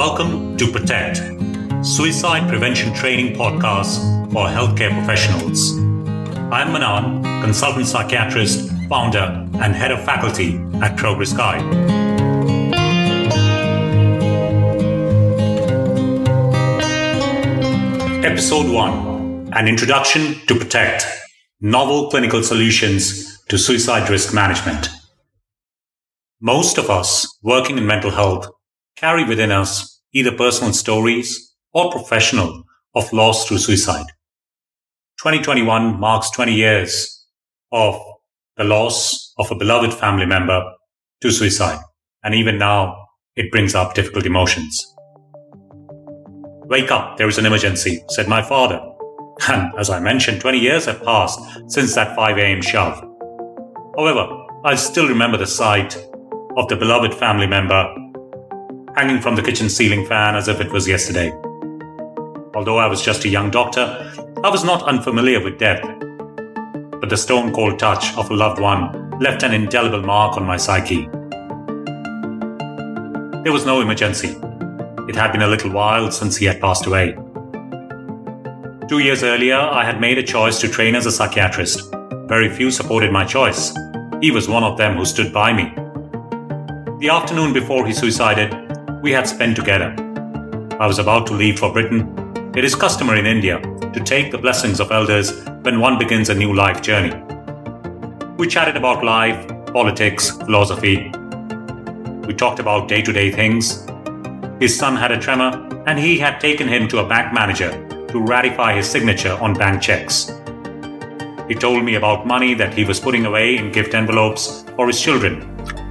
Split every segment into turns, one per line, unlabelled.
Welcome to Protect, Suicide Prevention Training Podcast for healthcare professionals. I'm Manan, consultant psychiatrist, founder, and head of faculty at Progress Guide. Episode 1 An Introduction to Protect Novel Clinical Solutions to Suicide Risk Management. Most of us working in mental health carry within us either personal stories or professional of loss through suicide. 2021 marks 20 years of the loss of a beloved family member to suicide. And even now, it brings up difficult emotions. Wake up, there is an emergency, said my father. And as I mentioned, 20 years have passed since that 5 a.m. shove. However, I still remember the sight of the beloved family member hanging from the kitchen ceiling fan as if it was yesterday. Although I was just a young doctor, I was not unfamiliar with death. But the stone cold touch of a loved one left an indelible mark on my psyche. There was no emergency. It had been a little while since he had passed away. Two years earlier, I had made a choice to train as a psychiatrist. Very few supported my choice. He was one of them who stood by me. The afternoon before he suicided, we had spent together. I was about to leave for Britain. It is customary in India to take the blessings of elders when one begins a new life journey. We chatted about life, politics, philosophy. We talked about day to day things. His son had a tremor, and he had taken him to a bank manager to ratify his signature on bank checks. He told me about money that he was putting away in gift envelopes for his children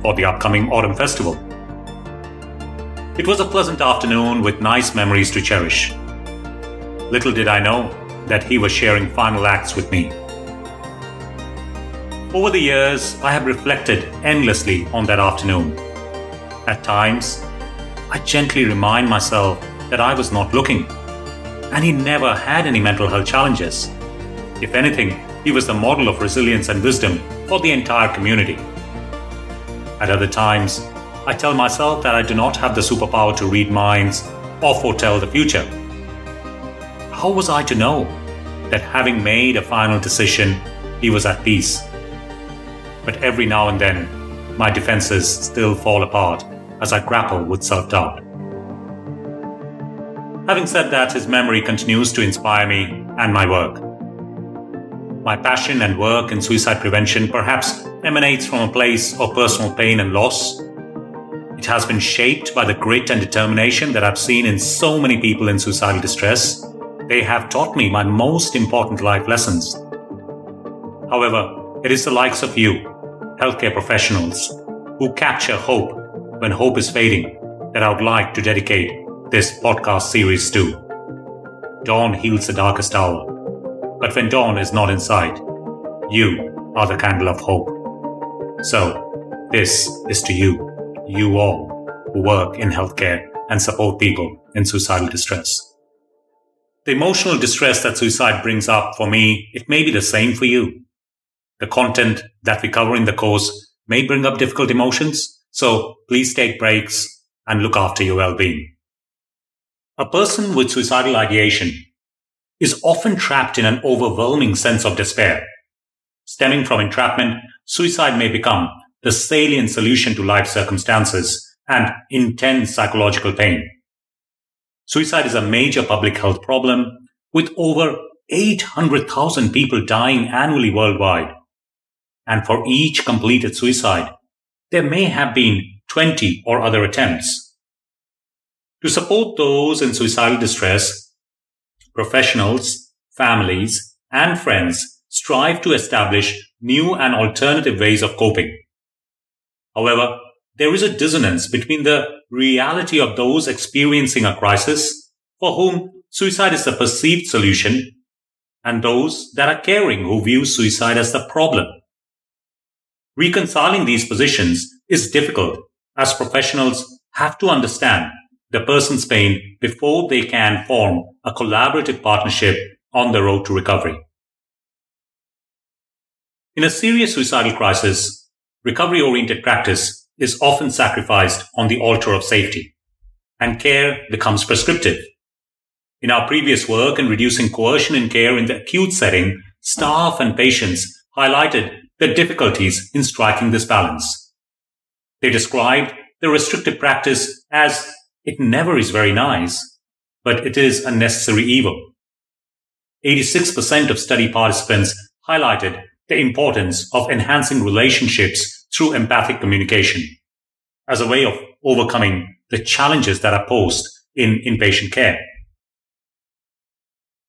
for the upcoming autumn festival. It was a pleasant afternoon with nice memories to cherish. Little did I know that he was sharing final acts with me. Over the years, I have reflected endlessly on that afternoon. At times, I gently remind myself that I was not looking, and he never had any mental health challenges. If anything, he was the model of resilience and wisdom for the entire community. At other times, I tell myself that I do not have the superpower to read minds or foretell the future. How was I to know that having made a final decision, he was at peace? But every now and then, my defenses still fall apart as I grapple with self doubt. Having said that, his memory continues to inspire me and my work. My passion and work in suicide prevention perhaps emanates from a place of personal pain and loss it has been shaped by the grit and determination that I've seen in so many people in suicidal distress. They have taught me my most important life lessons. However, it is the likes of you, healthcare professionals, who capture hope when hope is fading that I would like to dedicate this podcast series to. Dawn heals the darkest hour, but when dawn is not in sight, you are the candle of hope. So, this is to you you all who work in healthcare and support people in suicidal distress. The emotional distress that suicide brings up for me, it may be the same for you. The content that we cover in the course may bring up difficult emotions, so please take breaks and look after your well-being. A person with suicidal ideation is often trapped in an overwhelming sense of despair. Stemming from entrapment, suicide may become the salient solution to life circumstances and intense psychological pain. Suicide is a major public health problem with over 800,000 people dying annually worldwide. And for each completed suicide, there may have been 20 or other attempts. To support those in suicidal distress, professionals, families, and friends strive to establish new and alternative ways of coping. However, there is a dissonance between the reality of those experiencing a crisis for whom suicide is the perceived solution and those that are caring who view suicide as the problem. Reconciling these positions is difficult as professionals have to understand the person's pain before they can form a collaborative partnership on the road to recovery. In a serious suicidal crisis, recovery oriented practice is often sacrificed on the altar of safety. and care becomes prescriptive. In our previous work in reducing coercion in care in the acute setting, staff and patients highlighted the difficulties in striking this balance. They described the restrictive practice as it never is very nice, but it is a necessary evil. 86% of study participants highlighted the importance of enhancing relationships through empathic communication as a way of overcoming the challenges that are posed in inpatient care.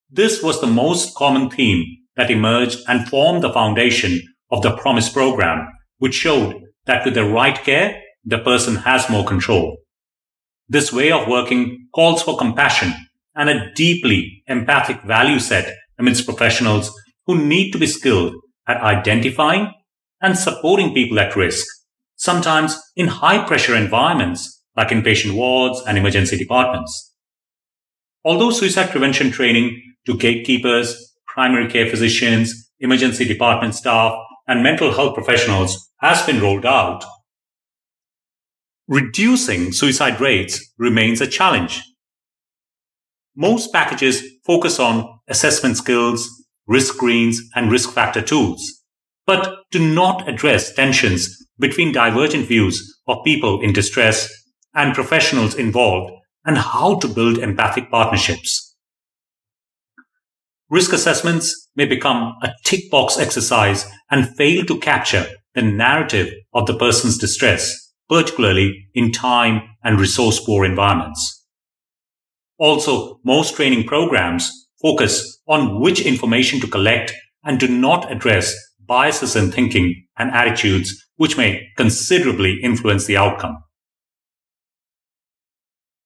This was the most common theme that emerged and formed the foundation of the Promise program, which showed that with the right care, the person has more control. This way of working calls for compassion and a deeply empathic value set amidst professionals who need to be skilled at identifying and supporting people at risk, sometimes in high pressure environments like inpatient wards and emergency departments. Although suicide prevention training to gatekeepers, primary care physicians, emergency department staff, and mental health professionals has been rolled out, reducing suicide rates remains a challenge. Most packages focus on assessment skills, risk screens, and risk factor tools, but do not address tensions between divergent views of people in distress and professionals involved and how to build empathic partnerships. Risk assessments may become a tick box exercise and fail to capture the narrative of the person's distress, particularly in time and resource poor environments. Also, most training programs focus on which information to collect and do not address biases in thinking and attitudes which may considerably influence the outcome.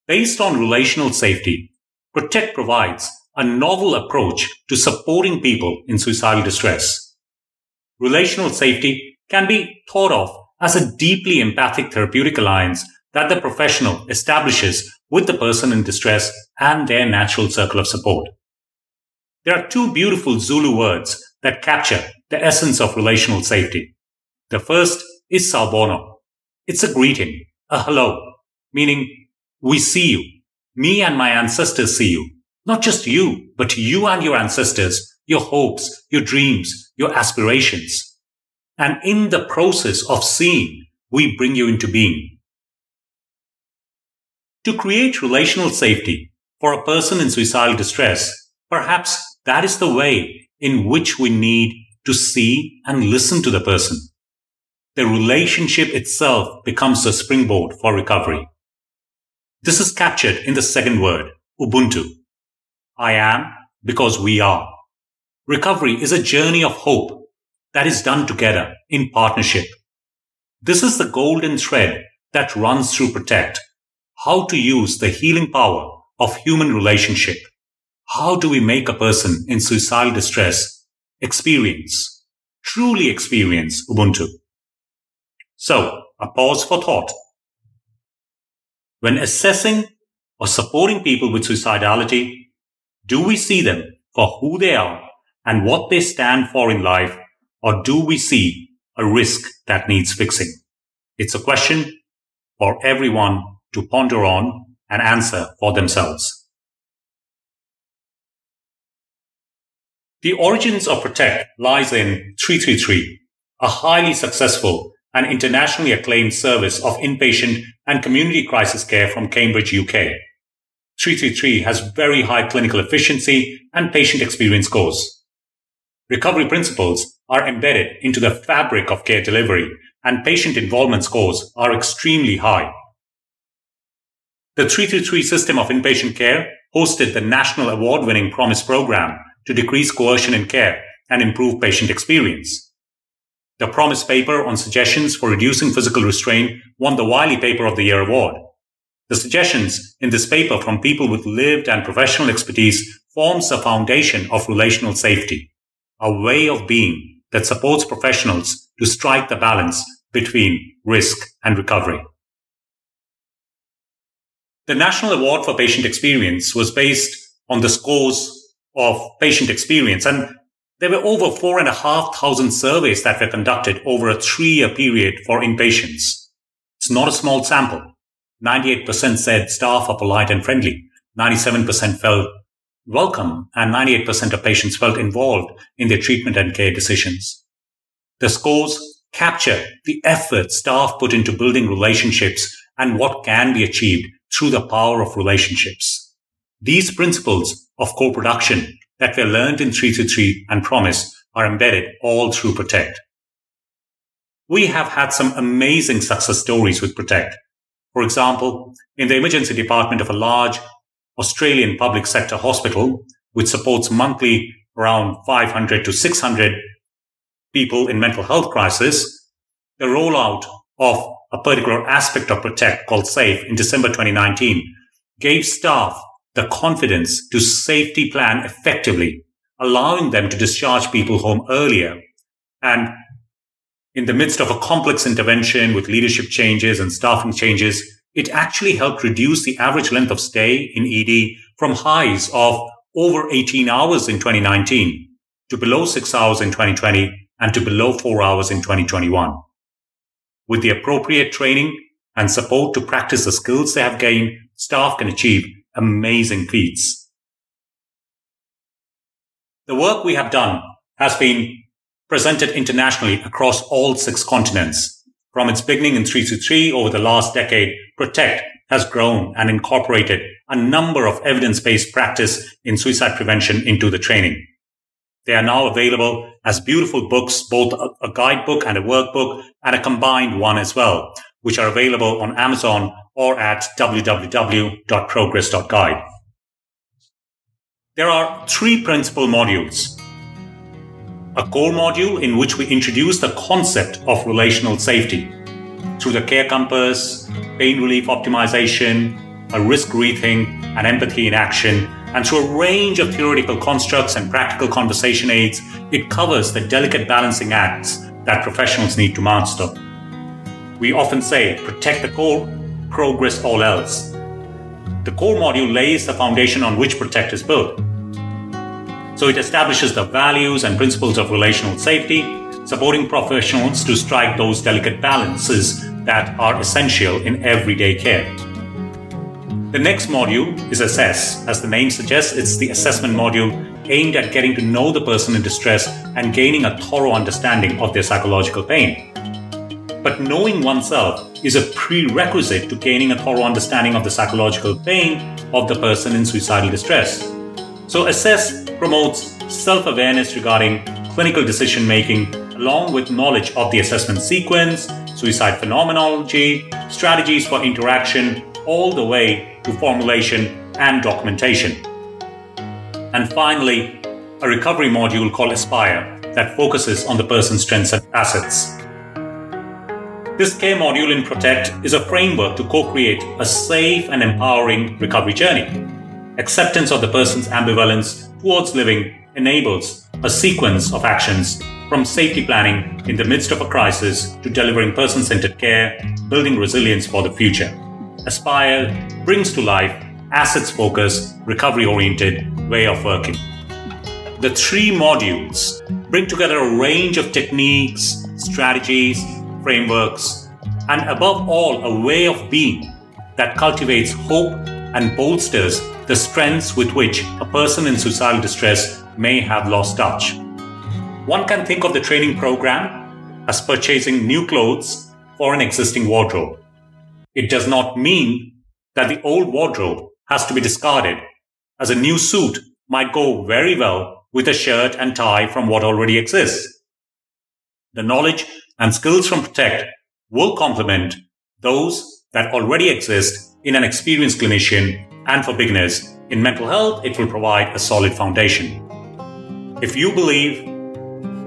Based on relational safety, Protect provides a novel approach to supporting people in suicidal distress. Relational safety can be thought of as a deeply empathic therapeutic alliance that the professional establishes with the person in distress and their natural circle of support. There are two beautiful Zulu words that capture the essence of relational safety. The first is Sawubona. It's a greeting, a hello, meaning we see you. Me and my ancestors see you. Not just you, but you and your ancestors, your hopes, your dreams, your aspirations. And in the process of seeing, we bring you into being. To create relational safety for a person in suicidal distress, perhaps that is the way in which we need to see and listen to the person. The relationship itself becomes a springboard for recovery. This is captured in the second word, Ubuntu. I am because we are. Recovery is a journey of hope that is done together in partnership. This is the golden thread that runs through Protect. How to use the healing power of human relationship. How do we make a person in suicidal distress experience, truly experience Ubuntu? So, a pause for thought. When assessing or supporting people with suicidality, do we see them for who they are and what they stand for in life, or do we see a risk that needs fixing? It's a question for everyone to ponder on and answer for themselves. The origins of Protect lies in 333, a highly successful and internationally acclaimed service of inpatient and community crisis care from Cambridge, UK. 333 has very high clinical efficiency and patient experience scores. Recovery principles are embedded into the fabric of care delivery and patient involvement scores are extremely high. The 333 system of inpatient care hosted the national award winning Promise program to decrease coercion in care and improve patient experience. The Promise paper on suggestions for reducing physical restraint won the Wiley Paper of the Year award. The suggestions in this paper from people with lived and professional expertise forms the foundation of relational safety, a way of being that supports professionals to strike the balance between risk and recovery. The National Award for Patient Experience was based on the scores of patient experience and there were over four and a half thousand surveys that were conducted over a three year period for inpatients. It's not a small sample. 98% said staff are polite and friendly. 97% felt welcome and 98% of patients felt involved in their treatment and care decisions. The scores capture the effort staff put into building relationships and what can be achieved through the power of relationships. These principles of co-production that were learned in 333 and Promise are embedded all through Protect. We have had some amazing success stories with Protect. For example, in the emergency department of a large Australian public sector hospital, which supports monthly around 500 to 600 people in mental health crisis, the rollout of a particular aspect of Protect called SAFE in December 2019 gave staff the confidence to safety plan effectively, allowing them to discharge people home earlier. And in the midst of a complex intervention with leadership changes and staffing changes, it actually helped reduce the average length of stay in ED from highs of over 18 hours in 2019 to below six hours in 2020 and to below four hours in 2021. With the appropriate training and support to practice the skills they have gained, staff can achieve amazing feats. The work we have done has been presented internationally across all six continents. From its beginning in 323 over the last decade, Protect has grown and incorporated a number of evidence-based practice in suicide prevention into the training. They are now available as beautiful books, both a guidebook and a workbook and a combined one as well, which are available on Amazon or at www.progress.guide. There are three principal modules. A core module in which we introduce the concept of relational safety through the care compass, pain relief optimization, a risk rethink, and empathy in action, and through a range of theoretical constructs and practical conversation aids, it covers the delicate balancing acts that professionals need to master. We often say, protect the core, progress all else. The core module lays the foundation on which Protect is built. So it establishes the values and principles of relational safety, supporting professionals to strike those delicate balances that are essential in everyday care. The next module is Assess. As the name suggests, it's the assessment module aimed at getting to know the person in distress and gaining a thorough understanding of their psychological pain. But knowing oneself is a prerequisite to gaining a thorough understanding of the psychological pain of the person in suicidal distress. So, Assess promotes self awareness regarding clinical decision making, along with knowledge of the assessment sequence, suicide phenomenology, strategies for interaction, all the way to formulation and documentation. And finally, a recovery module called Aspire that focuses on the person's strengths and assets. This care module in Protect is a framework to co create a safe and empowering recovery journey. Acceptance of the person's ambivalence towards living enables a sequence of actions from safety planning in the midst of a crisis to delivering person centered care, building resilience for the future. Aspire brings to life assets focused, recovery oriented way of working. The three modules bring together a range of techniques, strategies, frameworks, and above all, a way of being that cultivates hope and bolsters the strengths with which a person in suicidal distress may have lost touch. One can think of the training program as purchasing new clothes for an existing wardrobe. It does not mean that the old wardrobe has to be discarded, as a new suit might go very well with a shirt and tie from what already exists. The knowledge and skills from Protect will complement those that already exist in an experienced clinician, and for beginners in mental health, it will provide a solid foundation. If you believe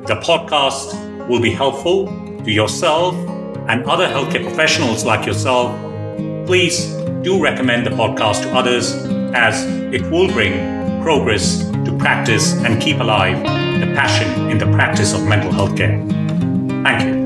the podcast will be helpful to yourself and other healthcare professionals like yourself, please do recommend the podcast to others as it will bring progress to practice and keep alive the passion in the practice of mental health care. Thank you.